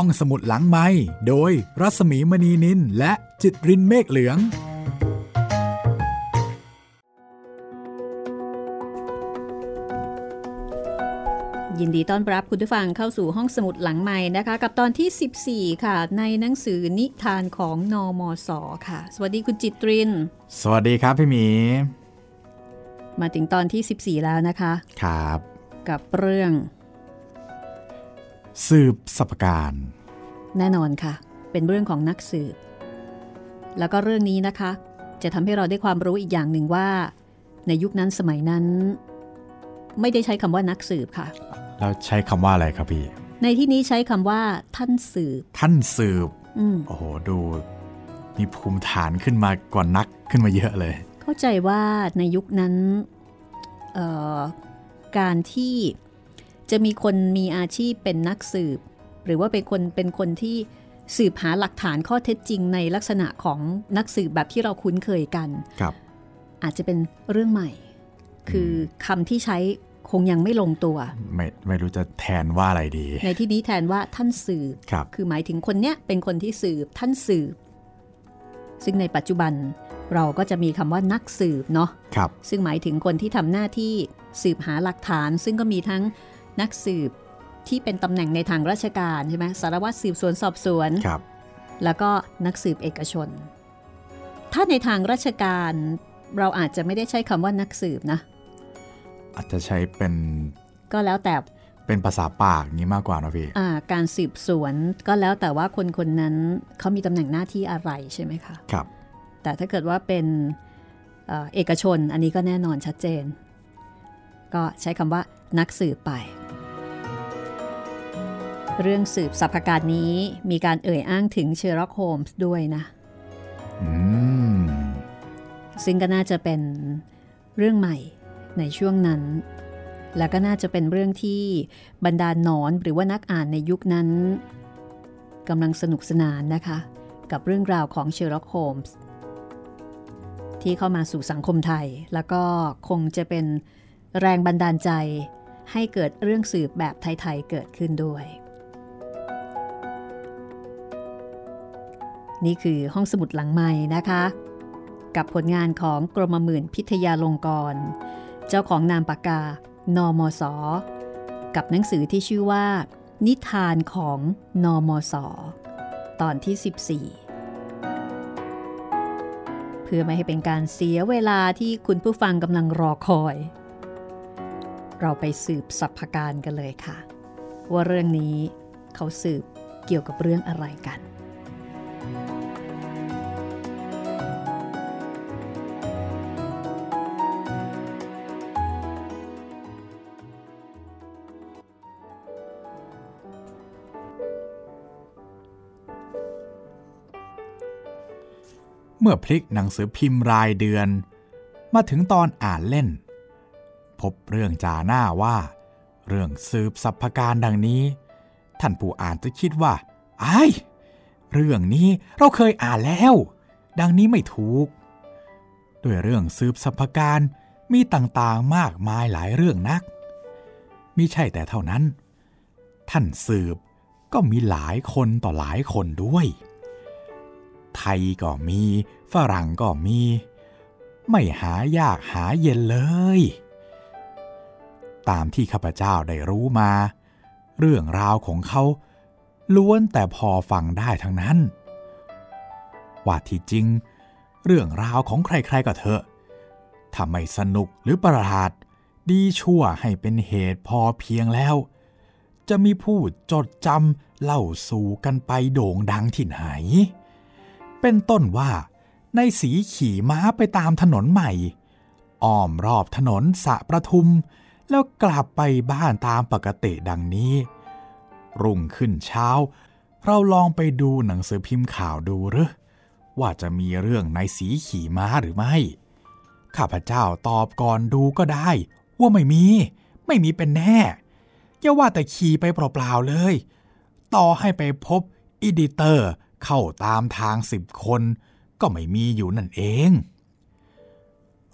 ห้องสมุดหลังไม้โดยรัสมีมณีนินและจิตรินเมฆเหลือง ยินดีต้อนรับคุณผู้ฟังเข้าสู่ห้องสมุดหลังใหม่นะคะ กับตอนที่ 14 ค่ะ ในหนังสือนิทานของนอมศค่ะ สวัสดีคุณจิตริน สวัสดีครับพี่หมี มาถึงตอนที่ 14 แล้วนะคะ ครับ กับเรื่อง สืบสัพการ แน่นอนค่ะ เป็นเรื่องของนักสืบ แล้วก็เรื่องนี้นะคะ จะทำให้เราได้ความรู้อีกอย่างหนึ่งว่า ในยุคนั้นสมัยนั้น ไม่ได้ใช้คำว่านักสืบค่ะแล้วใช้คำว่าอะไรครับพี่ ในที่นี้ใช้คำว่า ท่านสืบ ท่านสืบอืมโอ้โหดูมีภูมิฐานขึ้นมากว่านักขึ้นมาเยอะเลย เข้าใจว่าในยุคนั้นเอ่อการที่ จะมีคนมีอาชีพเป็นนักสืบ หรือว่าเป็นคนเป็นคนที่สืบหาหลักฐานข้อเท็จจริงในลักษณะของนักสืบแบบที่เราคุ้นเคยกันครับ อาจจะเป็นเรื่องใหม่ คือคำที่ใช้คงยังไม่ลงตัว ไม่ไม่รู้จะแทนว่าอะไรดี ในที่นี้แทนว่าท่านสืบครับคือหมายถึงคนเนี้ยเป็นคนที่สืบท่านสืบ ซึ่งในปัจจุบันเราก็จะมีคำว่านักสืบเนาะครับ ซึ่งหมายถึงคนที่ทำหน้าที่สืบหาหลักฐาน ซึ่งก็มีทั้ง นักสืบที่เป็นตำแหน่งในทางราชการใช่ไหมสารวัตรสืบสวนสอบสวนครับ แล้วก็นักสืบเอกชน ถ้าในทางราชการเราอาจจะไม่ได้ใช้คำว่านักสืบนะ อาจจะใช้เป็น ก็แล้วแต่เป็นภาษาปากอย่างนี้มากกว่านะพี่อ่าการสืบสวนก็แล้วแต่ว่าคนคนนั้นเขามีตำแหน่งหน้าที่อะไรใช่ไหมคะครับ แต่ถ้าเกิดว่าเป็นเอ่อเอกชนอันนี้ก็แน่นอนชัดเจน ก็ใช้คำว่านักสืบไป เรื่องสืบสรรพการนี้มีการเอ่ยอ้างถึงเชอร์ล็อกโฮมส์ด้วยนะอืมซึ่งก็น่าจะเป็นเรื่องใหม่ในช่วงนั้น และก็น่าจะเป็นเรื่องที่บรรดาหนอนหรือว่านักอ่านในยุคนั้นกำลังสนุกสนานนะคะ กับเรื่องราวของเชอร์ล็อกโฮมส์ที่เข้ามาสู่สังคมไทย แล้วก็คงจะเป็นแรงบันดาลใจให้เกิดเรื่องสืบแบบไทย ๆ เกิดขึ้นด้วย นี่คือห้องสมุดหลังใหม่นะคะ กับผลงานของกรมหมื่นพิทยาลงกร เจ้าของนามปากกานมส กับหนังสือที่ชื่อว่า นิทานของนมส ตอนที่ 14 เพื่อไม่ให้เป็นการเสียเวลาที่คุณผู้ฟังกำลังรอคอย เราไปสืบสัพพการกันเลยค่ะ ว่าเรื่องนี้เขาสืบเกี่ยวกับเรื่องอะไรกัน เมื่อพลิกหนังสือพิมพ์รายเดือน มาถึงตอนอ่านเล่น พบเรื่องจาหน้าว่า เรื่องสืบสัพพการดังนี้ ท่านผู้อ่านจะคิดว่าไอ้ เรื่องนี้เราเคยอ่านแล้ว ดังนี้ไม่ถูก ด้วยเรื่องสืบสัพพการมีต่างๆมากมายหลายเรื่องนักมิใช่แต่เท่านั้น ท่านสืบก็มีหลายคนต่อหลายคนด้วย ไทยก็มี ฝรั่งก็มี ไม่หายากหาเย็นเลย ตามที่ข้าพเจ้าได้รู้มา เรื่องราวของเขา ล้วนแต่พอฟังได้ทั้งนั้น ว่าที่จริง เรื่องราวของใครๆก็เถอะถ้าไม่สนุกหรือประหลาด ดีชั่วให้เป็นเหตุพอเพียงแล้ว จะมีผู้จดจำเล่าสู่กันไปโด่งดังที่ไหน เป็นต้นว่า ในสีขี่ม้าไปตามถนนใหม่ อ้อมรอบถนนสะประทุม แล้วกลับไปบ้านตามปกติดังนี้ รุ่งขึ้นเช้า เราลองไปดูหนังสือพิมพ์ข่าวดูหรือว่าจะมีเรื่องในสีขี่ม้าหรือไม่ ข้าพเจ้าตอบก่อนดูก็ได้ ว่าไม่มี ไม่มีเป็นแน่อย่าว่าแต่ขี่ไปเปล่าๆเลย ต่อให้ไปพบอีดิเตอร์เข้าตามทางสิบคน ก็ไม่มีอยู่นั่นเอง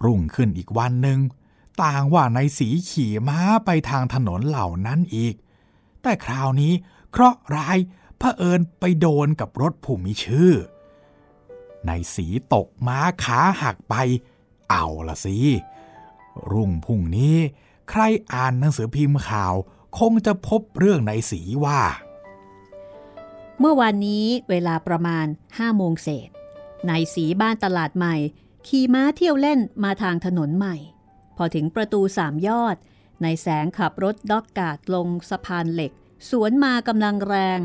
รุ่งขึ้นอีกวันหนึ่ง ต่างว่าในสีขี่ม้าไปทางถนนเหล่านั้นอีก แต่คราวนี้เคราะห์ร้ายเผอิญไปโดนกับรถผู้มีชื่อ ในสีตกม้าขาหักไป เอาละสิ รุ่งพุ่งนี้ ใครอ่านหนังสือพิมพ์ข่าว คงจะพบเรื่องในสีว่า เมื่อวานนี้เวลาประมาณห้าโมงเศษนายสีบ้านตลาดใหม่ ขี่ม้าเที่ยวเล่นมาทางถนนใหม่ พอถึงประตูสามยอด นายแสงขับรถด็อกกาดลงสะพานเหล็ก สวนมากำลังแรง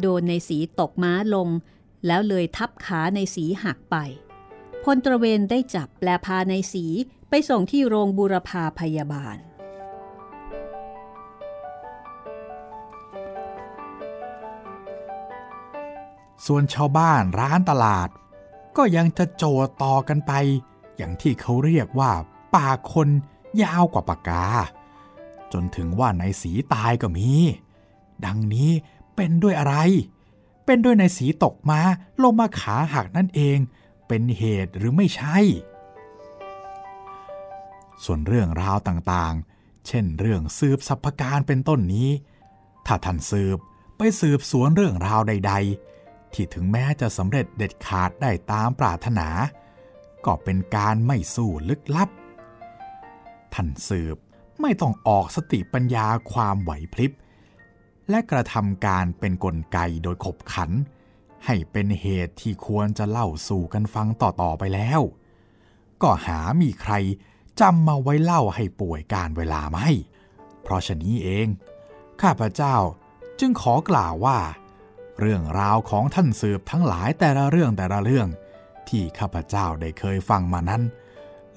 โดนในสีตกม้าลง แล้วเลยทับขาในสีหักไปพลตระเวนได้จับแปลพาในสีไปส่งที่โรงบูรพาพยาบาล ส่วนชาวบ้านร้านตลาด ก็ยังจะโจต่อกันไป อย่างที่เขาเรียกว่าปากคนยาวกว่าปากกา จนถึงว่าในสีตายก็มี ดังนี้เป็นด้วยอะไร เป็นด้วยในสีตกมาลงมาขาหักนั่นเอง เป็นเหตุหรือไม่ใช่ ส่วนเรื่องราวต่างๆ เช่นเรื่องสืบสัพการเป็นต้นนี้ ถ้าท่านสืบไปสืบสวนเรื่องราวใด ๆ ที่ถึงแม้จะสำเร็จเด็ดขาดได้ตามปรารถนา ก็เป็นการไม่สู้ลึกลับ ท่านสืบ ไม่ต้องออกสติปัญญาความไหวพริบ และกระทำการเป็นนกลไกโดยขบขัน ให้เป็นเหตุที่ควรจะเล่าสู่กันฟังต่อๆไปแล้ว ก็หามีใครจำมาไว้เล่าให้ป่วยการเวลาไม่ เพราะฉะนี้เอง ข้าพเจ้าจึงขอกล่าวว่า เรื่องราวของท่านสืบทั้งหลายแต่ละเรื่องแต่ละเรื่อง ที่ข้าพเจ้าได้เคยฟังมานั้น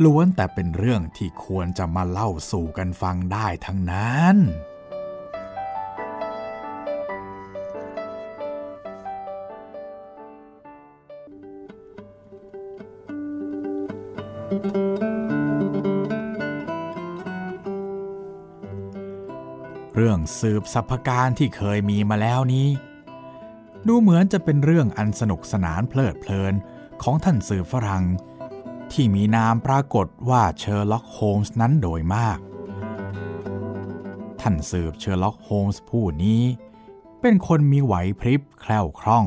ล้วนแต่เป็นเรื่องที่ควรจะมาเล่าสู่กันฟังได้ทั้งนั้น เรื่องสืบสัพพการที่เคยมีมาแล้วนี้ ดูเหมือนจะเป็นเรื่องอันสนุกสนานเพลิดเพลินของท่านสืบฝรั่ง ที่มีนามปรากฏว่าเชอร์ล็อกโฮมส์นั้นโดยมาก ท่านสืบเชอร์ล็อกโฮมส์ผู้นี้ เป็นคนมีไหวพริบแคล่วคล่อง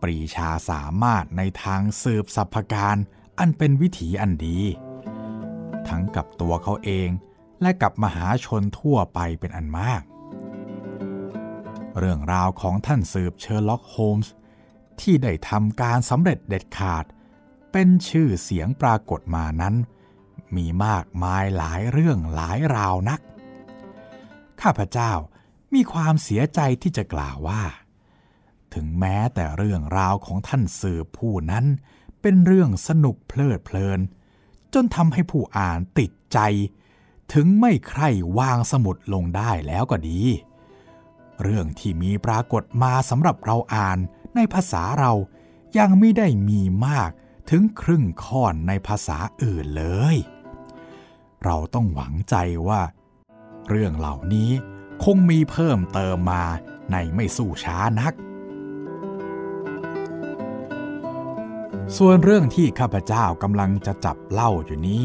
ปรีชาสามารถในทางสืบสรรพการอันเป็นวิถีอันดี ทั้งกับตัวเขาเองและกับมหาชนทั่วไปเป็นอันมาก เรื่องราวของท่านสืบเชอร์ล็อกโฮมส์ที่ได้ทำการสำเร็จเด็ดขาด เป็นชื่อเสียงปรากฏมานั้น มีมากมายหลายเรื่องหลายราวนัก ข้าพเจ้ามีความเสียใจที่จะกล่าวว่า ถึงแม้แต่เรื่องราวของท่านสืบผู้นั้น เป็นเรื่องสนุกเพลิดเพลิน จนทำให้ผู้อ่านติดใจ ถึงไม่ใคร่วางสมุดลงได้แล้วก็ดี เรื่องที่มีปรากฏมาสำหรับเราอ่านในภาษาเรายังไม่ได้มีมาก ถึงครึ่งค่อนในภาษาอื่นเลย เราต้องหวังใจว่า เรื่องเหล่านี้คงมีเพิ่มเติมมาในไม่สู้ช้านัก ส่วนเรื่องที่ข้าพเจ้ากำลังจะจับเล่าอยู่นี้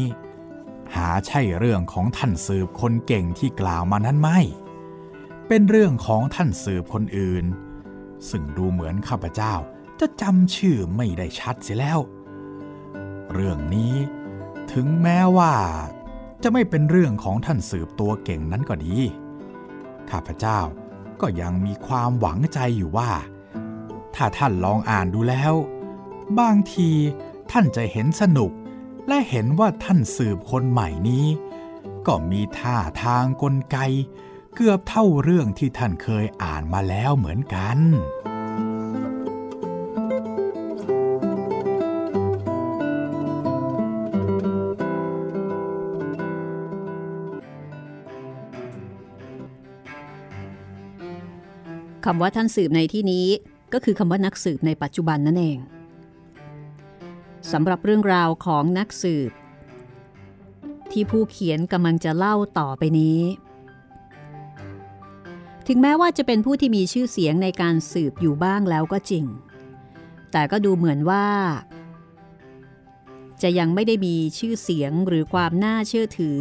หาใช่เรื่องของท่านสืบคนเก่งที่กล่าวมานั้นไม่ เป็นเรื่องของท่านสืบคนอื่น ซึ่งดูเหมือนข้าพเจ้าจะจำชื่อไม่ได้ชัดเสียแล้ว เรื่องนี้ ถึงแม้ว่าจะไม่เป็นเรื่องของท่านสืบตัวเก่งนั้นก็ดี ข้าพเจ้าก็ยังมีความหวังใจอยู่ว่า ถ้าท่านลองอ่านดูแล้ว บางทีท่านจะเห็นสนุก และเห็นว่าท่านสืบคนใหม่นี้ ก็มีท่าทางกลไก เกือบเท่าเรื่องที่ท่านเคยอ่านมาแล้วเหมือนกัน คำว่าท่านสืบในที่นี้ก็คือคำว่านักสืบในปัจจุบันนั่นเองสำหรับเรื่องราวของนักสืบ ที่ผู้เขียนกำลังจะเล่าต่อไปนี้ ถึงแม้ว่าจะเป็นผู้ที่มีชื่อเสียงในการสืบอยู่บ้างแล้วก็จริง แต่ก็ดูเหมือนว่า จะยังไม่ได้มีชื่อเสียงหรือความน่าเชื่อถือ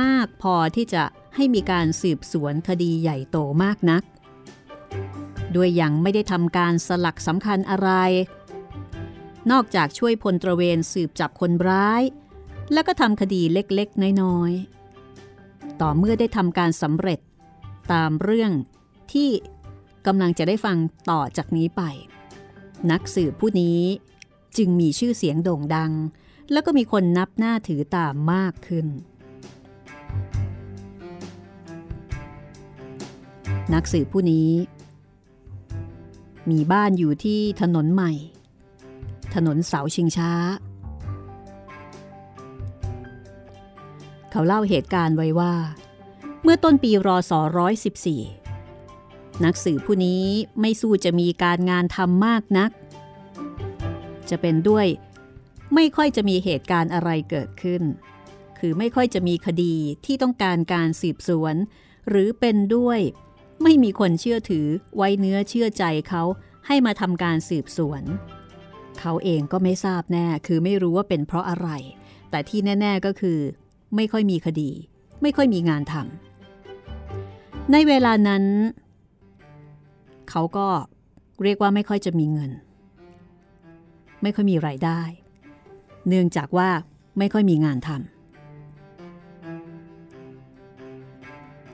มากพอที่จะให้มีการสืบสวนคดีใหญ่โตมากนัก ด้วยยังไม่ได้ทำการสลักสำคัญอะไร นอกจากช่วยพลตระเวนสืบจับคนร้าย แล้วก็ทำคดีเล็กๆ น้อยๆ ต่อเมื่อได้ทำการสำเร็จตามเรื่องที่กำลังจะได้ฟังต่อจากนี้ไป นักสืบผู้นี้จึงมีชื่อเสียงโด่งดัง แล้วก็มีคนนับหน้าถือตามมากขึ้น นักสืบผู้นี้ มีบ้านอยู่ที่ถนนใหม่ ถนนเสาชิงช้า เขาเล่าเหตุการณ์ไว้ว่า เมื่อต้นปีรศ114 นักสืบผู้นี้ไม่สู้จะมีการงานทำมากนัก จะเป็นด้วยไม่ค่อยจะมีเหตุการณ์อะไรเกิดขึ้น คือไม่ค่อยจะมีคดีที่ต้องการการสืบสวน หรือเป็นด้วย ไม่มีคนเชื่อถือไว้เนื้อเชื่อใจเขาให้มาทำการสืบสวน เขาเองก็ไม่ทราบแน่คือไม่รู้ว่าเป็นเพราะอะไร แต่ที่แน่ ๆก็คือ ไม่ค่อยมีคดี ไม่ค่อยมีงานทำในเวลานั้น เขาก็เรียกว่าไม่ค่อยจะมีเงิน ไม่ค่อยมีไรายได้ เนื่องจากว่าไม่ค่อยมีงานทำ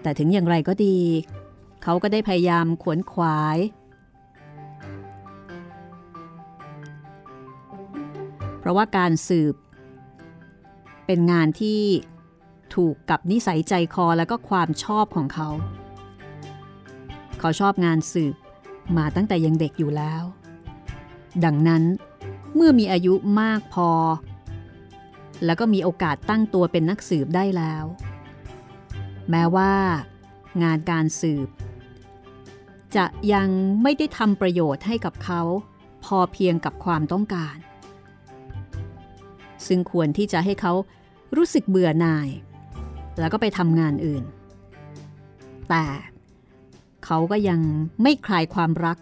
แต่ถึงอย่างไรก็ดี เขาก็ได้พยายามขวนขวาย เพราะว่าการสืบ เป็นงานที่ถูกกับนิสัยใจคอและก็ความชอบของเขา เขาชอบงานสืบมาตั้งแต่ยังเด็กอยู่แล้ว ดังนั้นเมื่อมีอายุมากพอ แล้วก็มีโอกาสตั้งตัวเป็นนักสืบได้แล้ว แม้ว่า งานการสืบ จะยังไม่ได้ทำประโยชน์ให้กับเขา พอเพียงกับความต้องการ ซึ่งควรที่จะให้เขารู้สึกเบื่อหน่าย แล้วก็ไปทำงานอื่น แต่เขาก็ยังไม่คลายความรัก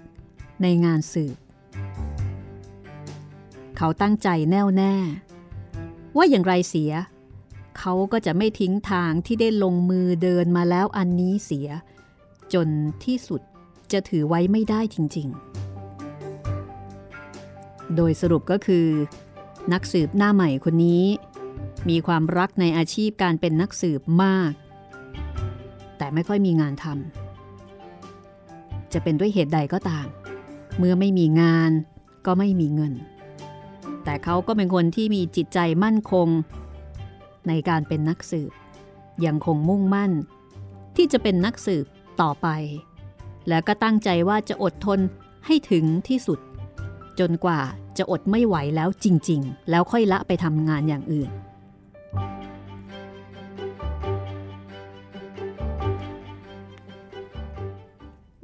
ในงานสืบ เขาตั้งใจแน่วแน่ ว่าอย่างไรเสีย เขาก็จะไม่ทิ้งทางที่ได้ลงมือเดินมาแล้วอันนี้เสีย จนที่สุด จะถือไว้ไม่ได้จริง ๆ โดยสรุปก็คือ นักสืบหน้าใหม่คนนี้ มีความรักในอาชีพการเป็นนักสืบมาก แต่ไม่ค่อยมีงานทำจะเป็นด้วยเหตุใดก็ตาม เมื่อไม่มีงานก็ไม่มีเงิน แต่เขาก็เป็นคนที่มีจิตใจมั่นคง ในการเป็นนักสืบยังคงมุ่งมั่น ที่จะเป็นนักสืบต่อไป แล้วก็ตั้งใจว่าจะอดทนให้ถึงที่สุด จนกว่าจะอดไม่ไหวแล้วจริง ๆ แล้วค่อยละไปทำงานอย่างอื่น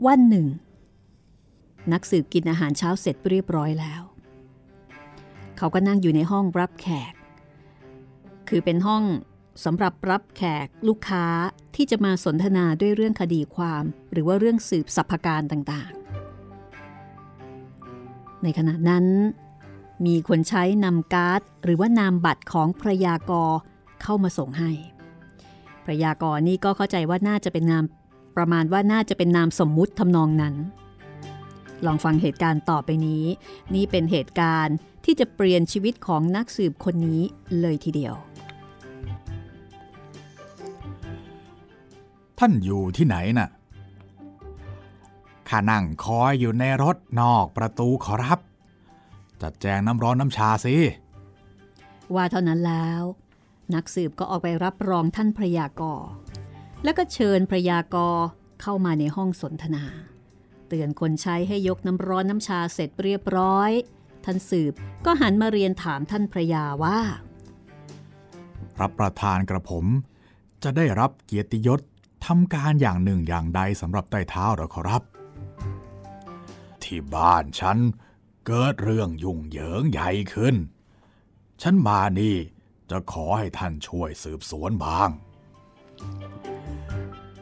วันหนึ่ง นักสืบกินอาหารเช้าเสร็จเรียบร้อยแล้ว เขาก็นั่งอยู่ในห้องรับแขก คือเป็นห้อง สำหรับรับแขกลูกค้าที่จะมาสนทนาด้วยเรื่องคดีความ หรือว่าเรื่องสืบสัพพการต่างๆ ในขณะนั้น มีคนใช้นำการ์ด หรือว่านามบัตรของพระยากรเข้ามาส่งให้ พระยากรนี่ก็เข้าใจว่าน่าจะเป็นนามประมาณว่าน่าจะเป็นนามสมมุติทำนองนั้น ลองฟังเหตุการณ์ต่อไปนี้ นี่เป็นเหตุการณ์ที่จะเปลี่ยนชีวิตของนักสืบคนนี้เลยทีเดียว ท่านอยู่ที่ไหนน่ะ ข้านั่งคอยอยู่ในรถนอกประตูขอรับ จัดแจงน้ำร้อนน้ำชาสิ ว่าเท่านั้นแล้ว นักสืบก็ออกไปรับรองท่านพระยากรแล้วก็เชิญพระยากรเข้ามาในห้องสนทนา เตือนคนใช้ให้ยกน้ำร้อนน้ำชาเสร็จเรียบร้อย ท่านสืบก็หันมาเรียนถามท่านพระยาว่า รับประทานกระผมจะได้รับเกียรติยศ ทำการอย่างหนึ่งอย่างใดสำหรับใต้เท้าหรอครับ ที่บ้านฉันเกิดเรื่องยุ่งเหยิงใหญ่ขึ้น ฉันมานี่จะขอให้ท่านช่วยสืบสวนบาง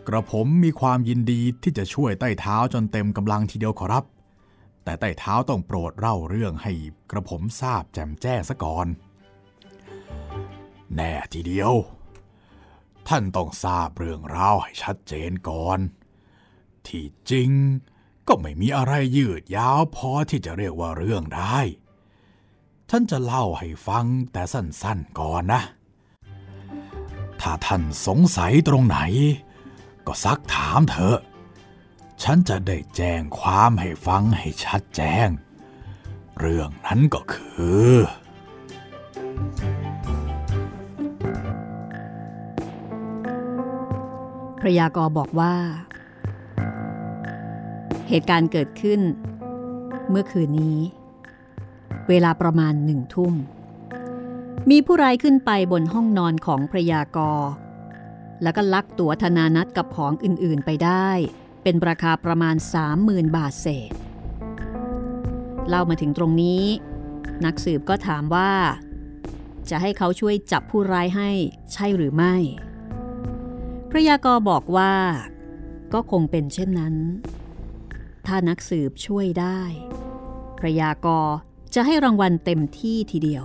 กระผมมีความยินดีที่จะช่วยใต้เท้าจนเต็มกำลังทีเดียวขอรับ แต่ใต้เท้าต้องโปรดเล่าเรื่องให้กระผมทราบแจ่มแจ้งซะก่อน แน่ทีเดียว ท่านต้องทราบเรื่องราวให้ชัดเจนก่อน ที่จริงก็ไม่มีอะไรยืดยาวพอที่จะเรียกว่าเรื่องได้ฉันจะเล่าให้ฟังแต่สั้นๆก่อนนะ ถ้าท่านสงสัยตรงไหน ก็ซักถามเถอะ ฉันจะได้แจ้งความให้ฟังให้ชัดแจ้ง เรื่องนั้นก็คือพ ระยากรบอกว่า เหตุการณ์เกิดขึ้น เมื่อคืนนี้ เวลาประมาณหนึ่งทุ่ม มีผู้ร้ายขึ้นไปบนห้องนอนของพระยากร แล้วก็ลักตั๋วธนานัตกับของอื่นๆไปได้ เป็นราคาประมาณ 30,000 บาทเศษ เล่ามาถึงตรงนี้ นักสืบก็ถามว่าจะให้เขาช่วยจับผู้ร้ายให้ใช่หรือไม่ พระยากรบอกว่า ก็คงเป็นเช่นนั้น ถ้านักสืบช่วยได้ พระยากรจะให้รางวัลเต็มที่ทีเดียว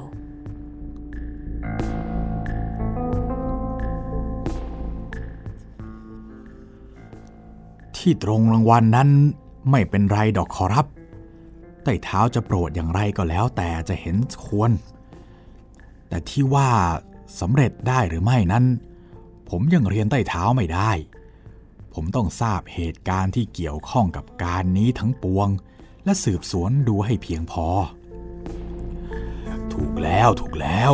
ที่ตรงรางวัลนนั้นไม่เป็นไรดอกขอรับไต่เท้าจะโปรดอย่างไรก็แล้วแต่จะเห็นควร แต่ที่ว่าสำเร็จได้หรือไม่นั้น ผมยังเรียนไต่เท้าไม่ได้ ผมต้องทราบเหตุการณ์ที่เกี่ยวข้องกับการนี้ทั้งปวง และสืบสวนดูให้เพียงพอ ถูกแล้วถูกแล้ว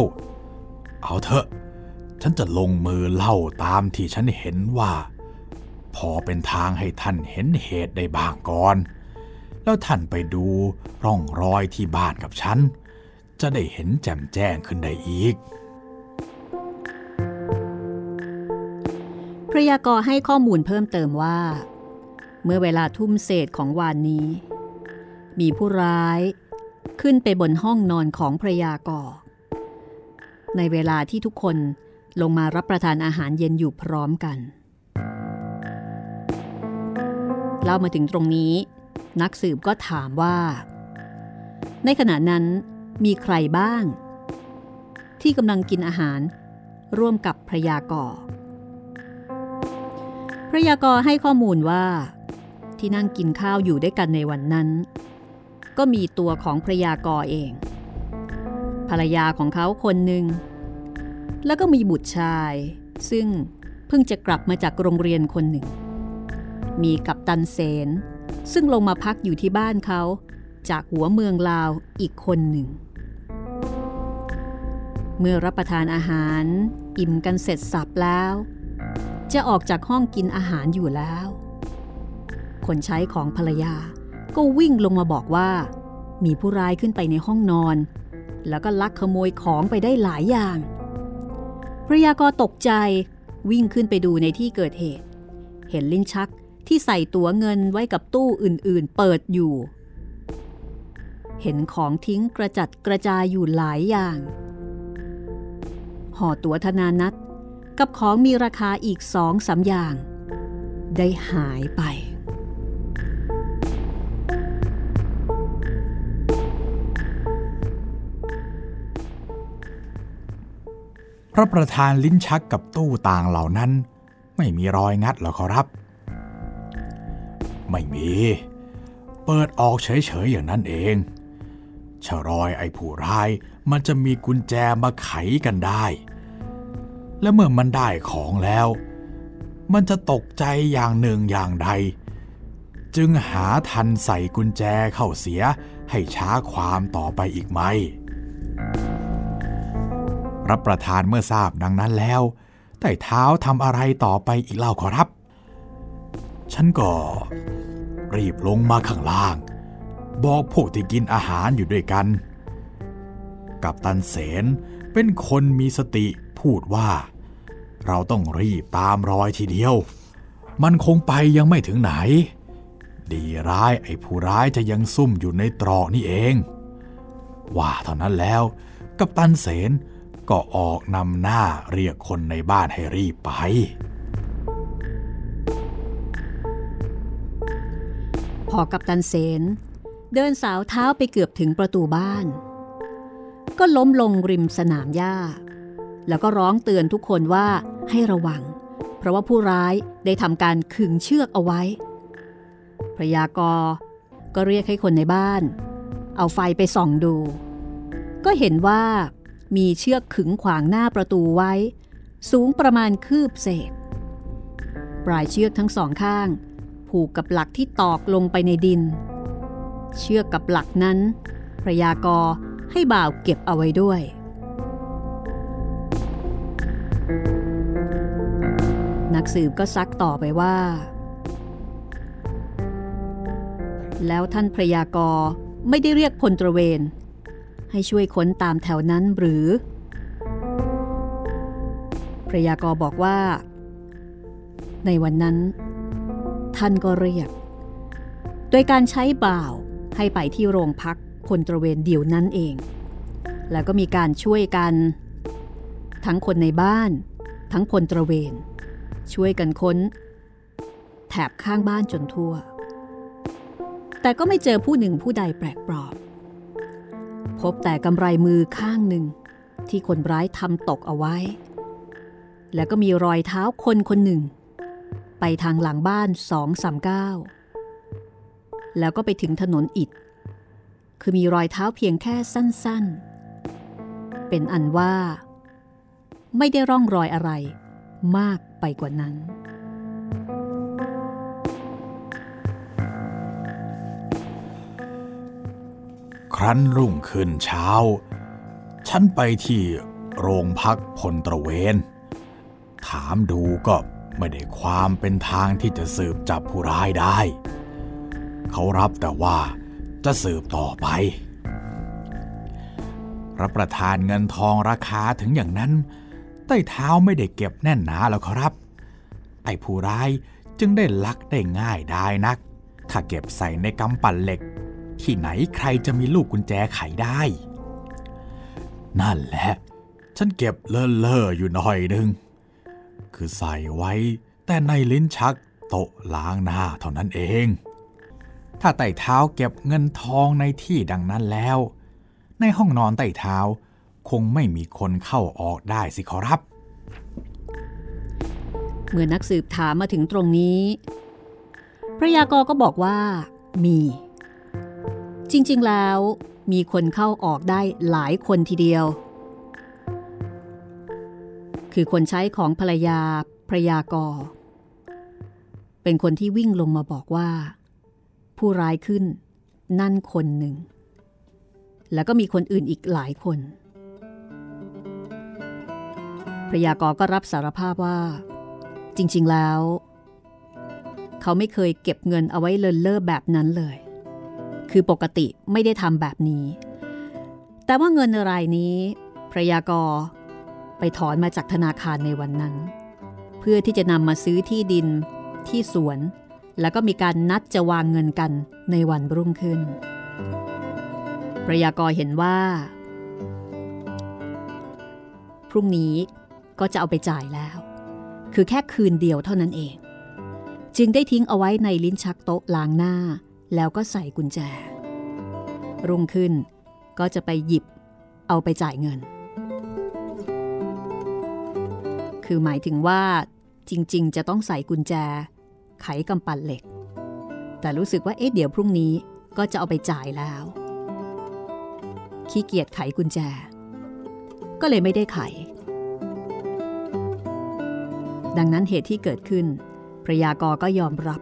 เอาเถอะ ฉันจะลงมือเล่าตามที่ฉันเห็นว่า พอเป็นทางให้ท่านเห็นเหตุได้บ้างก่อน แล้วท่านไปดูร่องรอยที่บ้านกับฉัน จะได้เห็นแจ่มแจ้งขึ้นได้อีก พระยากรให้ข้อมูลเพิ่มเติมว่า เมื่อเวลาทุ่มเศษของวานนี้ มีผู้ร้ายขึ้นไปบนห้องนอนของพระยากรในเวลาที่ทุกคนลงมารับประทานอาหารเย็นอยู่พร้อมกัน เล่ามาถึงตรงนี้ นักสืบก็ถามว่า ในขณะนั้นมีใครบ้าง ที่กำลังกินอาหารร่วมกับพระยากร พระยากรให้ข้อมูลว่า ที่นั่งกินข้าวอยู่ด้วยกันในวันนั้น ก็มีตัวของพระยากรเอง ภรรยาของเขาคนหนึ่ง แล้วก็มีบุตรชาย ซึ่งเพิ่งจะกลับมาจากโรงเรียนคนหนึ่ง มีกัปตันเสนซึ่งลงมาพักอยู่ที่บ้านเขาจากหัวเมืองลาวอีกคนหนึ่ง เมื่อรับประทานอาหาร อิ่มกันเสร็จสับแล้ว จะออกจากห้องกินอาหารอยู่แล้ว คนใช้ของภรรยาก็วิ่งลงมาบอกว่า มีผู้ร้ายขึ้นไปในห้องนอน แล้วก็ลักขโมยของไปได้หลายอย่างภรยาก็ตกใจวิ่งขึ้นไปดูในที่เกิดเหตุ เห็นลิ้นชักที่ใส่ตั๋วเงินไว้กับตู้อื่นๆ เปิดอยู่ เห็นของทิ้งกระจัดกระจายอยู่หลายอย่างห่อตั๋วธนานัต กับของมีราคาอีกสองสาอย่าง ได้หายไป พระประธานลิ้นชักกับตู้ต่างเหล่านั้น ไม่มีรอยงัดหรอครับ ไม่มี เปิดออกเฉยๆอย่างนั้นเองชรอยไอ้ผู้ร้ายมันจะมีกุญแจมาไขกันได้ และเมื่อมันได้ของแล้ว มันจะตกใจอย่างหนึ่งอย่างใด จึงหาทันใส่กุญแจเข้าเสียให้ช้าความต่อไปอีกไหมรับประทานเมื่อทราบดังนั้นแล้วแต่เท้าทำอะไรต่อไปอีกเล่าขอรับ ฉันก็รีบลงมาข้างล่าง บอกพวกที่กินอาหารอยู่ด้วยกัน กับตันเสนเป็นคนมีสติ พูดว่า เราต้องรีบตามรอยทีเดียว มันคงไปยังไม่ถึงไหน ดีร้ายไอ้ผู้ร้ายจะยังซุ่มอยู่ในตรอกนี่เอง ว่าเท่านั้นแล้ว กับตันเสนก็ออกนำหน้าเรียกคนในบ้านให้รีบไป พอกับตันเสนเดินสาวเท้าไปเกือบถึงประตูบ้าน ก็ล้มลงริมสนามหญ้า แล้วก็ร้องเตือนทุกคนว่าให้ระวัง เพราะว่าผู้ร้ายได้ทำการขึงเชือกเอาไว้ พระยากรก็เรียกให้คนในบ้าน เอาไฟไปส่องดู ก็เห็นว่ามีเชือกขึงขวางหน้าประตูไว้ สูงประมาณคืบเศษ ปลายเชือกทั้งสองข้าง ผูกกับหลักที่ตอกลงไปในดิน เชือกกับหลักนั้น พระยากรให้บ่าวเก็บเอาไว้ด้วย นักสืบก็ซักต่อไปว่า แล้วท่านพระยากรไม่ได้เรียกพลตระเวน ให้ช่วยค้นตามแถวนั้นหรือ พระยากรบอกว่า ในวันนั้น ท่านก็เรียก โดยการใช้บ่าวให้ไปที่โรงพักพลตระเวนเดี่ยวนั้นเอง แล้วก็มีการช่วยกัน ทั้งคนในบ้าน ทั้งพลตระเวน ช่วยกันค้น แถบข้างบ้านจนทั่ว แต่ก็ไม่เจอผู้หนึ่งผู้ใดแปลกปลอบ พบแต่กำไรมือข้างหนึ่ง ที่คนร้ายทำตกเอาไว้ แล้วก็มีรอยเท้าคนคนหนึ่ง ไปทางหลังบ้านสองสามก้าวแล้วก็ไปถึงถนนอิฐ คือมีรอยเท้าเพียงแค่สั้นๆ เป็นอันว่า ไม่ได้ร่องรอยอะไรมาก ไปกว่านั้น ครั้นรุ่งขึ้นเช้า ฉันไปที่โรงพักพลตระเวน ถามดูก็ไม่ได้ความเป็นทางที่จะสืบจับผู้ร้ายได้ เขารับแต่ว่าจะสืบต่อไป รับประทานเงินทองราคาถึงอย่างนั้น ใต้เท้าไม่ได้เก็บแน่นหนาแล้วครับ ไอ้ผู้ร้ายจึงได้ลักได้ง่ายได้นัก ถ้าเก็บใส่ในกำปั่นเหล็ก ที่ไหนใครจะมีลูกกุญแจไขได้ นั่นแหละ ฉันเก็บเลอะเลออยู่หน่อยนึง คือใส่ไว้แต่ในลิ้นชักโต๊ะล้างหน้าเท่านั้นเอง ถ้าไต่เท้าเก็บเงินทองในที่ดังนั้นแล้ว ในห้องนอนไต่เท้า คงไม่มีคนเข้าออกได้สิขอรับ เมื่อนักสืบถามมาถึงตรงนี้ พระยากรก็บอกว่า มี จริงๆแล้ว มีคนเข้าออกได้หลายคนทีเดียว คือคนใช้ของภรรยาพระยากรเป็นคนที่วิ่งลงมาบอกว่า ผู้ร้ายขึ้นนั่นคนหนึ่ง แล้วก็มีคนอื่นอีกหลายคน ระยากรก็รับสารภาพว่า จริง ๆ แล้ว เขาไม่เคยเก็บเงินเอาไว้เลินเล่อแบบนั้นเลย คือปกติไม่ได้ทำแบบนี้ แต่ว่าเงินรายนี้พระยากรไปถอนมาจากธนาคารในวันนั้น เพื่อที่จะนำมาซื้อที่ดินที่สวน แล้วก็มีการนัดจะวางเงินกันในวันรุ่งขึ้นพระยากรเห็นว่า พรุ่งนี้ ก็จะเอาไปจ่ายแล้ว คือแค่คืนเดียวเท่านั้นเอง จึงได้ทิ้งเอาไว้ในลิ้นชักโต๊ะล้างหน้า แล้วก็ใส่กุญแจ รุ่งขึ้นก็จะไปหยิบเอาไปจ่ายเงิน คือหมายถึงว่าจริง ๆ จะต้องใส่กุญแจ ไขกำปั่นเหล็ก แต่รู้สึกว่าเอ๊ะเดี๋ยวพรุ่งนี้ก็จะเอาไปจ่ายแล้ว ขี้เกียจไขกุญแจ ก็เลยไม่ได้ไข ดังนั้นเหตุที่เกิดขึ้นพระยากรก็ยอมรับ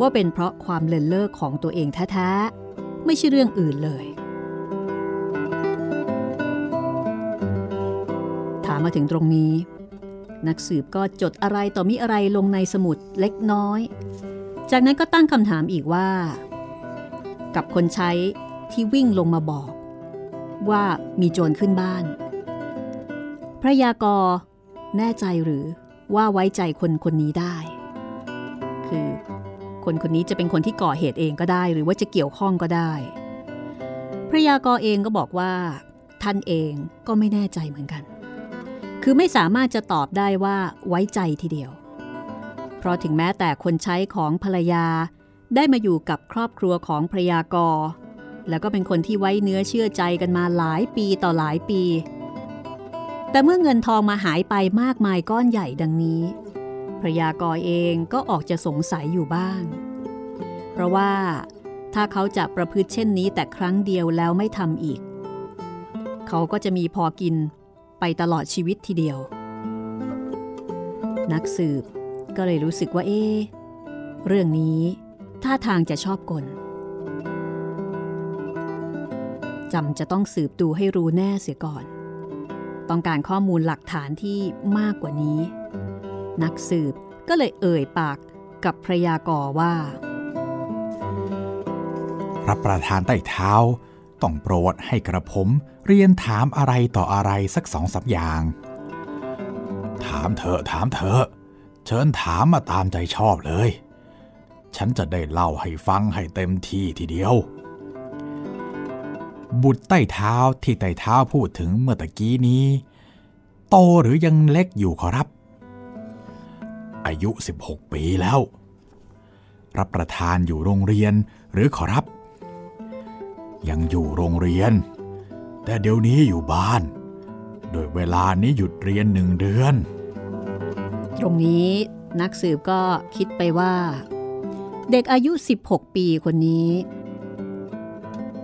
ว่าเป็นเพราะความเลินเล่อของตัวเองแท้ๆไม่ใช่เรื่องอื่นเลย ถามมาถึงตรงนี้ นักสืบก็จดอะไรต่อมิอะไรลงในสมุดเล็กน้อย จากนั้นก็ตั้งคำถามอีกว่า กับคนใช้ที่วิ่งลงมาบอก ว่ามีโจรขึ้นบ้านพระยากรแน่ใจหรือ ว่าไว้ใจคนคนนี้ได้ คือคนคนนี้จะเป็นคนที่ก่อเหตุเองก็ได้ หรือว่าจะเกี่ยวข้องก็ได้ พระยากรเองก็บอกว่า ท่านเองก็ไม่แน่ใจเหมือนกัน คือไม่สามารถจะตอบได้ว่าไว้ใจทีเดียว เพราะถึงแม้แต่คนใช้ของภรรยา ได้มาอยู่กับครอบครัวของพระยากรแล้วก็เป็นคนที่ไว้เนื้อเชื่อใจกันมาหลายปีต่อหลายปี แต่เมื่อเงินทองมาหายไปมากมายก้อนใหญ่ดังนี้ พระยากรเองก็ออกจะสงสัยอยู่บ้าง เพราะว่าถ้าเขาจะประพฤติเช่นนี้แต่ครั้งเดียวแล้วไม่ทำอีก เขาก็จะมีพอกินไปตลอดชีวิตทีเดียว นักสืบก็เลยรู้สึกว่าเอ๊เรื่องนี้ท่าทางจะชอบกลจำจะต้องสืบดูให้รู้แน่เสียก่อน ต้องการข้อมูลหลักฐานที่มากกว่านี้ นักสืบก็เลยเอ่ยปากกับพระยากรว่า รับประทานใต้เท้า ต้องโปรดให้กระผมเรียนถามอะไรต่ออะไรสักสองสาอย่าง ถามเถอะถามเถอะ เชิญถามมาตามใจชอบเลย ฉันจะได้เล่าให้ฟังให้เต็มที่ทีเดียว บุตรใต้เท้าที่ใต้เท้าพูดถึงเมื่อตะกี้นี้ โตหรือยังเล็กอยู่ขอรับ อายุ 16 ปีแล้ว รับประทานอยู่โรงเรียนหรือขอรับ ยังอยู่โรงเรียน แต่เดี๋ยวนี้อยู่บ้าน โดยเวลานี้หยุดเรียนหนึ่งเดือน ตรงนี้นักสืบก็คิดไปว่า เด็กอายุ 16 ปีคนนี้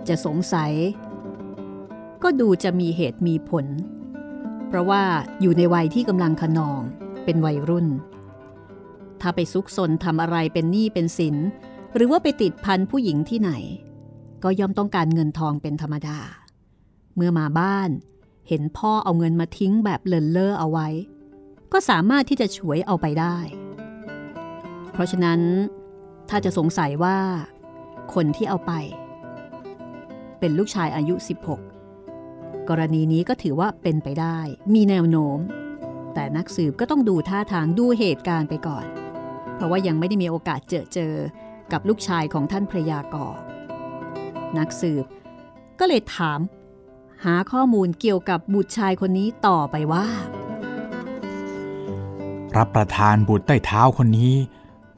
จะสงสัย ก็ดูจะมีเหตุมีผล เพราะว่าอยู่ในวัยที่กำลังขนองเป็นวัยรุ่น ถ้าไปซุกซนทำอะไรเป็นหนี้เป็นสิน หรือว่าไปติดพันผู้หญิงที่ไหน ก็ย่อมต้องการเงินทองเป็นธรรมดา เมื่อมาบ้าน เห็นพ่อเอาเงินมาทิ้งแบบเลินเล่อเอาไว้ ก็สามารถที่จะฉวยเอาไปได้ เพราะฉะนั้นถ้าจะสงสัยว่า คนที่เอาไป เป็นลูกชายอายุ 16 กรณีนี้ก็ถือว่าเป็นไปได้ มีแนวโน้ม แต่นักสืบก็ต้องดูท่าทางดูเหตุการณ์ไปก่อน เพราะว่ายังไม่ได้มีโอกาสเจอเจอกับลูกชายของท่านพระยากรนักสืบก็เลยถาม หาข้อมูลเกี่ยวกับบุตรชายคนนี้ต่อไปว่า รับประทานบุตรใต้เท้าคนนี้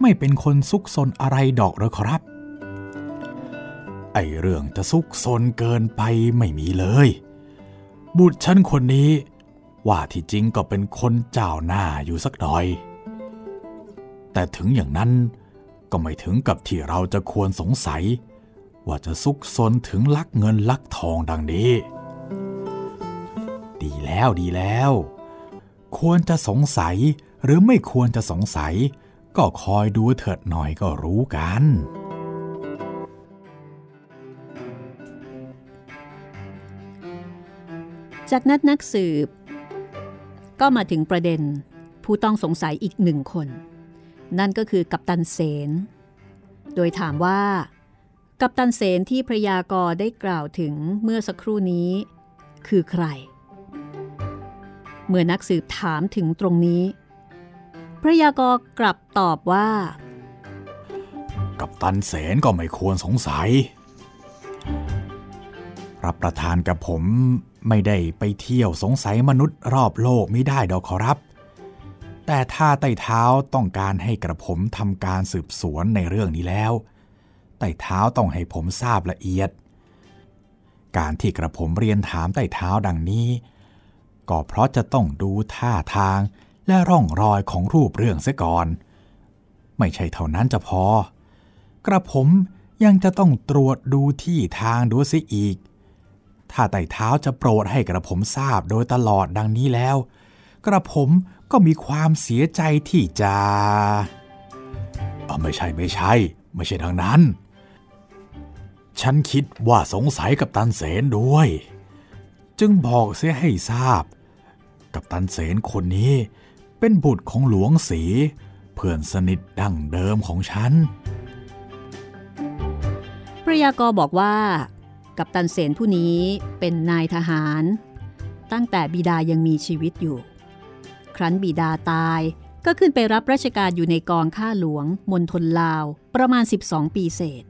ไม่เป็นคนซุกซนอะไรดอกหรือครับ ไอเรื่องจะซุกซนเกินไปไม่มีเลย บุตรฉันคนนี้ ว่าที่จริงก็เป็นคนเจ้าหน้าอยู่สักหน่อย แต่ถึงอย่างนั้นก็ไม่ถึงกับที่เราจะควรสงสัย ว่าจะซุกซนถึงลักเงินลักทองดังนี้ ดีแล้วดีแล้ว ควรจะสงสัยหรือไม่ควรจะสงสัย ก็คอยดูเถิดหน่อยก็รู้กัน จากนั้นนักสืบ ก็มาถึงประเด็นผู้ต้องสงสัยอีกหนึ่งคน นั่นก็คือกัปตันเสน โดยถามว่า กัปตันเสนที่พระยากรได้กล่าวถึงเมื่อสักครู่นี้ คือใคร เมื่อนักสืบถามถึงตรงนี้ พระยากรกลับตอบว่า กับตันเสนก็ไม่ควรสงสัย รับประทานกับผม ไม่ได้ไปเที่ยวสงสัยมนุษย์รอบโลกไม่ได้ดอกขอรับ แต่ถ้าไต่เท้าต้องการให้กระผมทำการสืบสวนในเรื่องนี้แล้ว ไต่เท้าต้องให้ผมทราบละเอียด การที่กระผมเรียนถามไต่เท้าดังนี้ ก็เพราะจะต้องดูท่าทางและร่องรอยของรูปเรื่องเสียก่อน ไม่ใช่เท่านั้นจะพอ กระผมยังจะต้องตรวจดูที่ทางดูสิอีก ถ้าไต่เท้าจะโปรดให้กระผมทราบโดยตลอดดังนี้แล้ว กระผมก็มีความเสียใจที่จะเออไม่ใช่ไม่ใช่ ไม่ใช่ทางนั้น ฉันคิดว่าสงสัยกับตันเสนด้วย จึงบอกเสียให้ทราบ กับตันเสนคนนี้เป็นบุตรของหลวงสีเพื่อนสนิทดั้งเดิมของฉันพระยากรบอกว่า กัปตันเสนผู้นี้เป็นนายทหาร ตั้งแต่บิดายังมีชีวิตอยู่ ครั้นบิดาตายก็ขึ้นไปรับราชการอยู่ในกองข้าหลวงมณฑลลาวประมาณ 12 ปีเศษ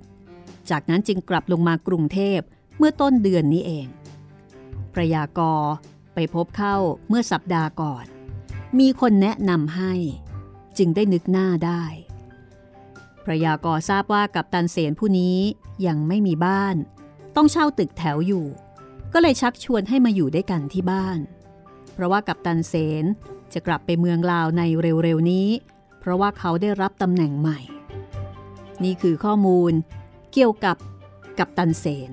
จากนั้นจึงกลับลงมากรุงเทพเมื่อต้นเดือนนี้เองพระยากรไปพบเข้าเมื่อสัปดาห์ก่อน มีคนแนะนำให้ จึงได้นึกหน้าได้พระยากรทราบว่ากับตันเสนผู้นี้ยังไม่มีบ้าน ต้องเช่าตึกแถวอยู่ ก็เลยชักชวนให้มาอยู่ด้วยกันที่บ้าน เพราะว่ากับตันเสนจะกลับไปเมืองลาวในเร็วๆนี้ เพราะว่าเขาได้รับตำแหน่งใหม่ นี่คือข้อมูลเกี่ยวกับกัปตันเสน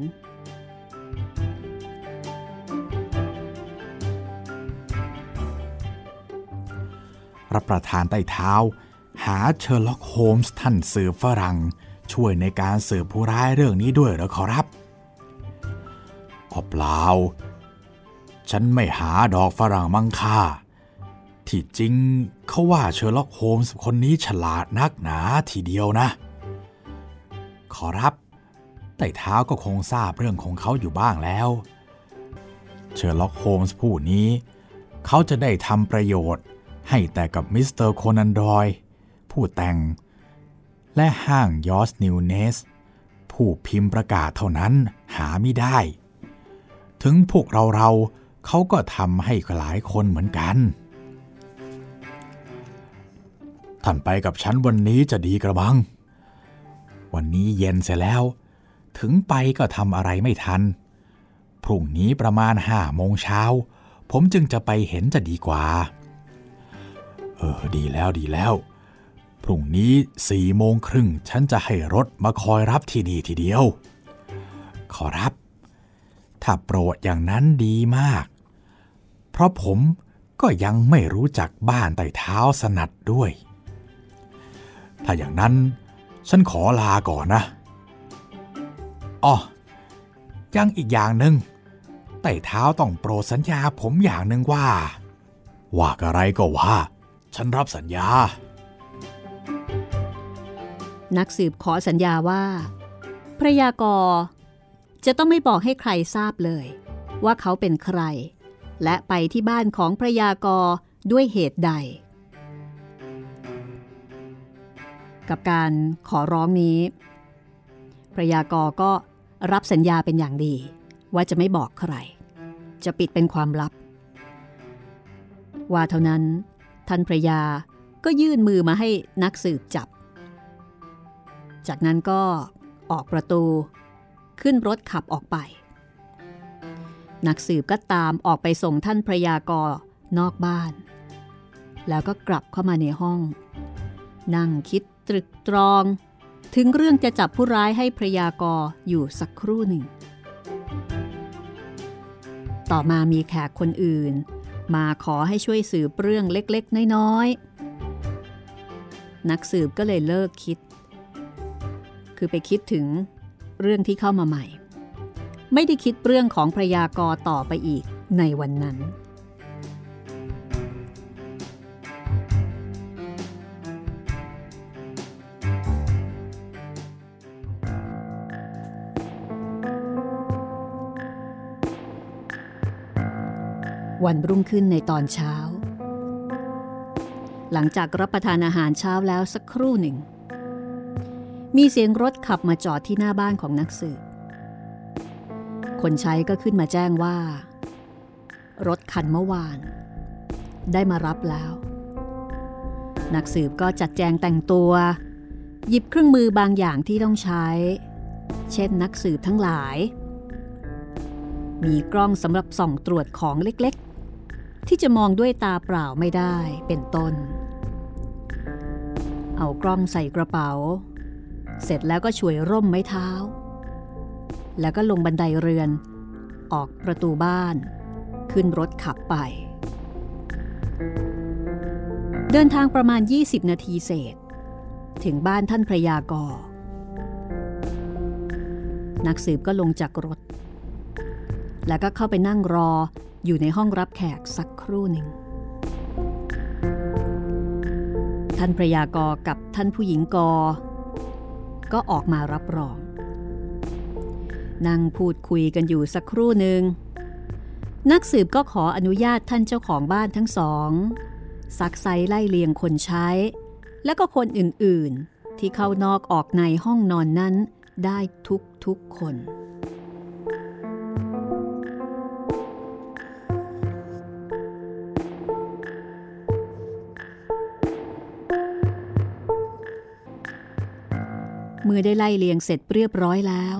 รับประทานใต้เท้า หาเชอร์ล็อกโฮมส์ท่านสืบฝรั่ง ช่วยในการสืบผู้ร้ายเรื่องนี้ด้วยหรือขอรับ อ๋อเปล่า ฉันไม่หาดอกฝรั่งมังค่า ที่จริงเขาว่าเชอร์ล็อกโฮมส์คนนี้ฉลาดนักหนาทีเดียวนะ ขอรับใต้เท้าก็คงทราบเรื่องของเขาอยู่บ้างแล้ว เชอร์ล็อกโฮมส์ผู้นี้ เขาจะได้ทำประโยชน์ให้แต่กับมิสเตอร์โคนันดอยล์ผู้แต่ง และห้างยอร์ชนิวเนส ผู้พิมพ์ประกาศเท่านั้นหาไม่ได้ ถึงพวกเราเราเขาก็ทำให้หลายคนเหมือนกัน ท่านไปกับฉันวันนี้จะดีกระมัง วันนี้เย็นเสียแล้ว ถึงไปก็ทำอะไรไม่ทัน พรุ่งนี้ประมาณห้าโมงเช้า ผมจึงจะไปเห็นจะดีกว่า เออ ดีแล้วดีแล้ว พรุ่งนี้สี่โมงครึ่งฉันจะให้รถมาคอยรับที่นี่ทีเดียว ขอรับ ถ้าโปรดอย่างนั้นดีมาก เพราะผมก็ยังไม่รู้จักบ้านไต่เท้าสนัดด้วย ถ้าอย่างนั้นฉันขอลาก่อนนะอ๋อยังอีกอย่างหนึ่งไต่เท้าต้องโปรดสัญญาผมอย่างหนึ่งว่า ว่าอะไรก็ว่า ฉันรับสัญญา นักสืบขอสัญญาว่าพระยากร จะต้องไม่บอกให้ใครทราบเลย ว่าเขาเป็นใคร และไปที่บ้านของพระยากรด้วยเหตุใด กับการขอร้องนี้พระยากรก็รับสัญญาเป็นอย่างดี ว่าจะไม่บอกใคร จะปิดเป็นความลับ ว่าเท่านั้น ท่านพระยาก็ยื่นมือมาให้นักสืบจับ จากนั้นก็ออกประตู ขึ้นรถขับออกไป นักสืบก็ตามออกไปส่งท่านพระยากรนอกบ้าน แล้วก็กลับเข้ามาในห้อง นั่งคิดตรึกตรอง ถึงเรื่องจะจับผู้ร้ายให้พระยากรอยู่สักครู่หนึ่ง ต่อมามีแขกคนอื่น มาขอให้ช่วยสืบเรื่องเล็กๆ น้อยๆ นักสืบก็เลยเลิกคิด คือไปคิดถึง เรื่องที่เข้ามาใหม่ ไม่ได้คิดเรื่องของพระยากรต่อไปอีกในวันนั้นวันรุ่งขึ้นในตอนเช้า หลังจากรับประทานอาหารเช้าแล้วสักครู่หนึ่ง มีเสียงรถขับมาจอดที่หน้าบ้านของนักสืบ คนใช้ก็ขึ้นมาแจ้งว่า รถคันเมื่อวาน ได้มารับแล้ว นักสืบก็จัดแจงแต่งตัว หยิบเครื่องมือบางอย่างที่ต้องใช้ เช่นนักสืบทั้งหลาย มีกล้องสำหรับส่องตรวจของเล็กๆ ที่จะมองด้วยตาเปล่าไม่ได้เป็นต้น เอากล้องใส่กระเป๋า เสร็จแล้วก็ช่วยร่มไม้เท้า แล้วก็ลงบันไดเรือน ออกประตูบ้าน ขึ้นรถขับไป เดินทางประมาณ 20 นาทีเศษ ถึงบ้านท่านพระยากรนักสืบก็ลงจากรถ แล้วก็เข้าไปนั่งรออยู่ในห้องรับแขกสักครู่หนึ่งท่านพระยากรกับท่านผู้หญิงกอ ก็ออกมารับรอง นั่งพูดคุยกันอยู่สักครู่หนึ่ง นักสืบก็ขออนุญาตท่านเจ้าของบ้านทั้งสองซักไซไล่เลียงคนใช้ และก็คนอื่นๆ ที่เข้านอกออกในห้องนอนนั้นได้ทุกทุกคน เมื่อได้ไล่เลียงเสร็จเรียบร้อยแล้ว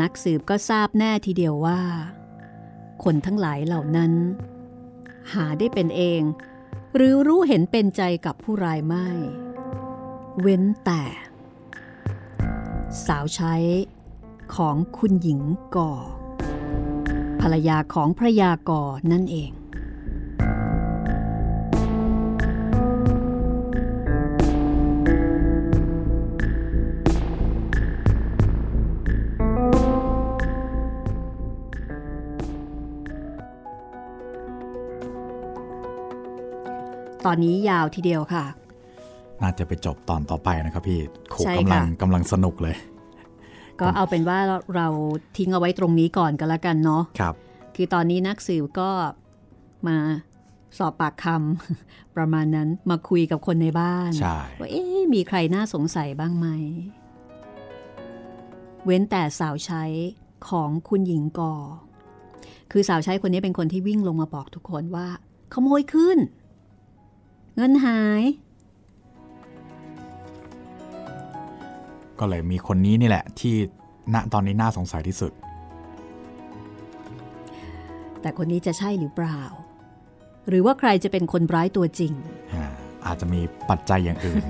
นักสืบก็ทราบแน่ทีเดียวว่า คนทั้งหลายเหล่านั้น หาได้เป็นเอง หรือรู้เห็นเป็นใจกับผู้รายไม่ เว้นแต่ สาวใช้ของคุณหญิงก่อภรรยาของพระยาก่อนั่นเอง ตอนนี้ยาวทีเดียวค่ะ น่าจะไปจบตอนต่อไปนะครับพี่โขกำลังกำลังสนุกเลย ก็เอาเป็นว่าเราทิ้งเอาไว้ตรงนี้ก่อนก็แล้วกันเนาะครับ คือตอนนี้นักสืบก็มาสอบปากคำประมาณนั้นมาคุยกับคนในบ้านใช่ว่าเอ๊ะมีใครน่าสงสัยบ้างไหม เว้นแต่สาวใช้ของคุณหญิงกอคือสาวใช้คนนี้เป็นคนที่วิ่งลงมาบอกทุกคนว่าขโมยขึ้น เงินหาย ก็เลยมีคนนี้นี่แหละ ที่ณตอนนี้น่าสงสัยที่สุด แต่คนนี้จะใช่หรือเปล่า หรือว่าใครจะเป็นคนร้ายตัวจริง อาจจะมีปัจจัยอย่างอื่น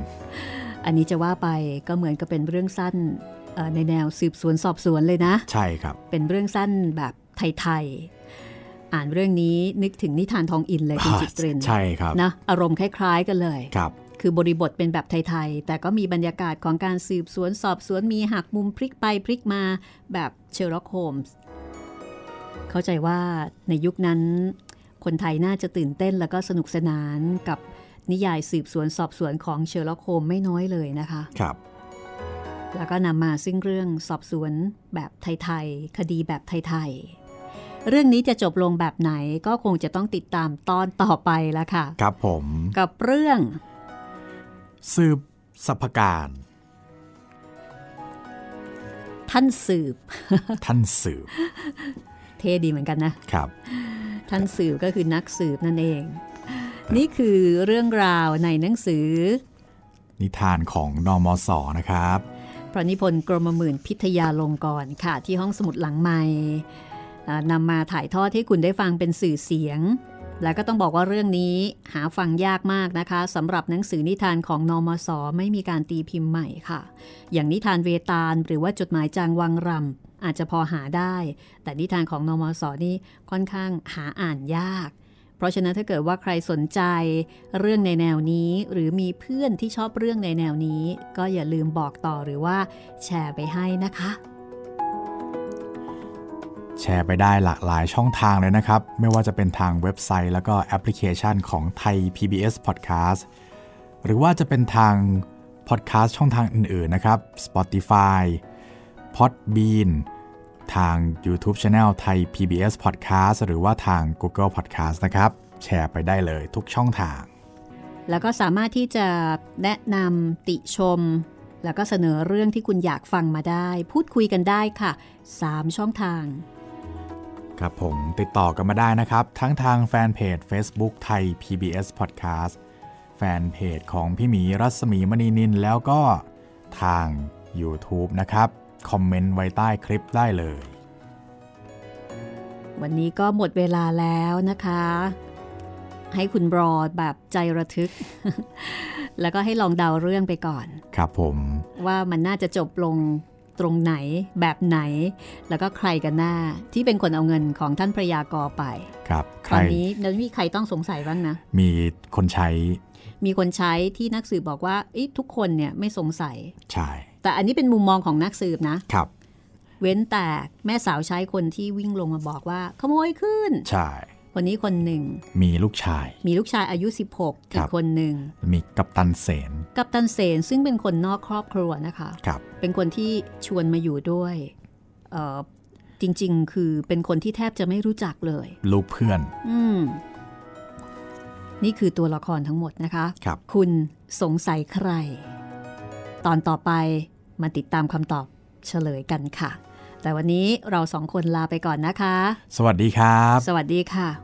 อันนี้จะว่าไปก็เหมือนกับเป็นเรื่องสั้นในแนวสืบสวนสอบสวนเลยนะ ใช่ครับ เป็นเรื่องสั้นแบบไทยๆ อ่านเรื่องนี้นึกถึงนิทานทองอินเลยคุณจิตเรนใช่ครับนะอารมณ์คล้าย ๆ กันเลยครับคือบริบทเป็นแบบไทย ๆ แต่ก็มีบรรยากาศของการสืบสวนสอบสวนมีหักมุมพลิกไปพลิกมาแบบเชอร์ล็อกโฮมส์เข้าใจว่าในยุคนั้น คนไทยน่าจะตื่นเต้นแล้วก็สนุกสนานกับนิยายสืบสวนสอบสวนของเชอร์ล็อกโฮมส์ไม่น้อยเลยนะคะ ครับ แล้วก็นำมาซึ่งเรื่องสอบสวนแบบไทย ๆ คดีแบบไทย ๆ เรื่องนี้จะจบลงแบบไหนก็คงจะต้องติดตามตอนต่อไปแล้วค่ะ ครับผม กับเรื่อง สืบสัพการ ท่านสืบ ท่านสืบ เท่ดีเหมือนกันนะครับ ท่านสืบก็คือนักสืบนั่นเอง นี่คือเรื่องราวในหนังสือ นิทานของนอมศนะครับพระนิพนธ์กรมหมื่นพิทยาลงกรณ์ค่ะ ที่ห้องสมุดหลังใหม่ นำมาถ่ายทอดให้คุณได้ฟังเป็นสื่อเสียง แล้วก็ต้องบอกว่าเรื่องนี้หาฟังยากมากนะคะสำหรับหนังสือนิทานของนอมศไม่มีการตีพิมพ์ใหม่ค่ะ อย่างนิทานเวตาลหรือว่าจดหมายจางวังรำอาจจะพอหาได้ แต่นิทานของนอมศนี่ค่อนข้างหาอ่านยาก เพราะฉะนั้นถ้าเกิดว่าใครสนใจเรื่องในแนวนี้ หรือมีเพื่อนที่ชอบเรื่องในแนวนี้ ก็อย่าลืมบอกต่อหรือว่าแชร์ไปให้นะคะ แชร์ไปได้หลากหลายช่องทางเลยนะครับ ไม่ว่าจะเป็นทางเว็บไซต์แล้วก็แอปพลิเคชันของไทย PBS Podcast หรือว่าจะเป็นทางพอดแคสต์ช่องทางอื่นๆนะครับ Spotify Podbean ทาง YouTube Channel ไทย PBS Podcast หรือว่าทาง Google Podcast นะครับ แชร์ไปได้เลยทุกช่องทาง แล้วก็สามารถที่จะแนะนำติชม แล้วก็เสนอเรื่องที่คุณอยากฟังมาได้ พูดคุยกันได้ค่ะ 3 ช่องทาง ครับผมติดต่อกันมาได้นะครับ ทั้งทางแฟนเพจ Facebook ไทย PBS Podcast แฟนเพจของพี่หมีรัศมีมณีนินแล้วก็ทาง YouTube นะครับ คอมเมนต์ไว้ใต้คลิปได้เลย วันนี้ก็หมดเวลาแล้วนะคะ ให้คุณรอแบบใจระทึก แล้วก็ให้ลองเดาเรื่องไปก่อน ครับผม ว่ามันน่าจะจบลง ตรงไหนแบบไหน แล้วก็ใครกันหน้าที่เป็นคนเอาเงินของท่านพระยากรไป ครับใคตรอนนี้นั้นมีใครต้องสงสัยบ้างนะ มีคนใช้ มีคนใช้ที่นักสืบบอกว่าเอ๊ะทุกคนเนี่ยไม่สงสัย ใช่ แต่อันนี้เป็นมุมมองของนักสืบนะครับ เว้นแต่แม่สาวใช้คนที่วิ่งลงมาบอกว่า ขโมยขึ้น ใช่ คนนี้คนหนึ่ง มีลูกชาย มีลูกชายอายุ 16คอีรักบคนหนึ่ง มีกัปตันเสน กับตันเสนซึ่งเป็นคนนอกครอบครัวนะคะครับเป็นคนที่ชวนมาอยู่ด้วยเอ่อจริง ๆ คือเป็นคนที่แทบจะไม่รู้จักเลย ลูกเพื่อน อืมนี่คือตัวละครทั้งหมดนะคะครับคุณสงสัยใคร ตอนต่อไปมาติดตามคำตอบเฉลยกันค่ะ แต่วันนี้เราสองคนลาไปก่อนนะคะ สวัสดีครับ สวัสดีค่ะ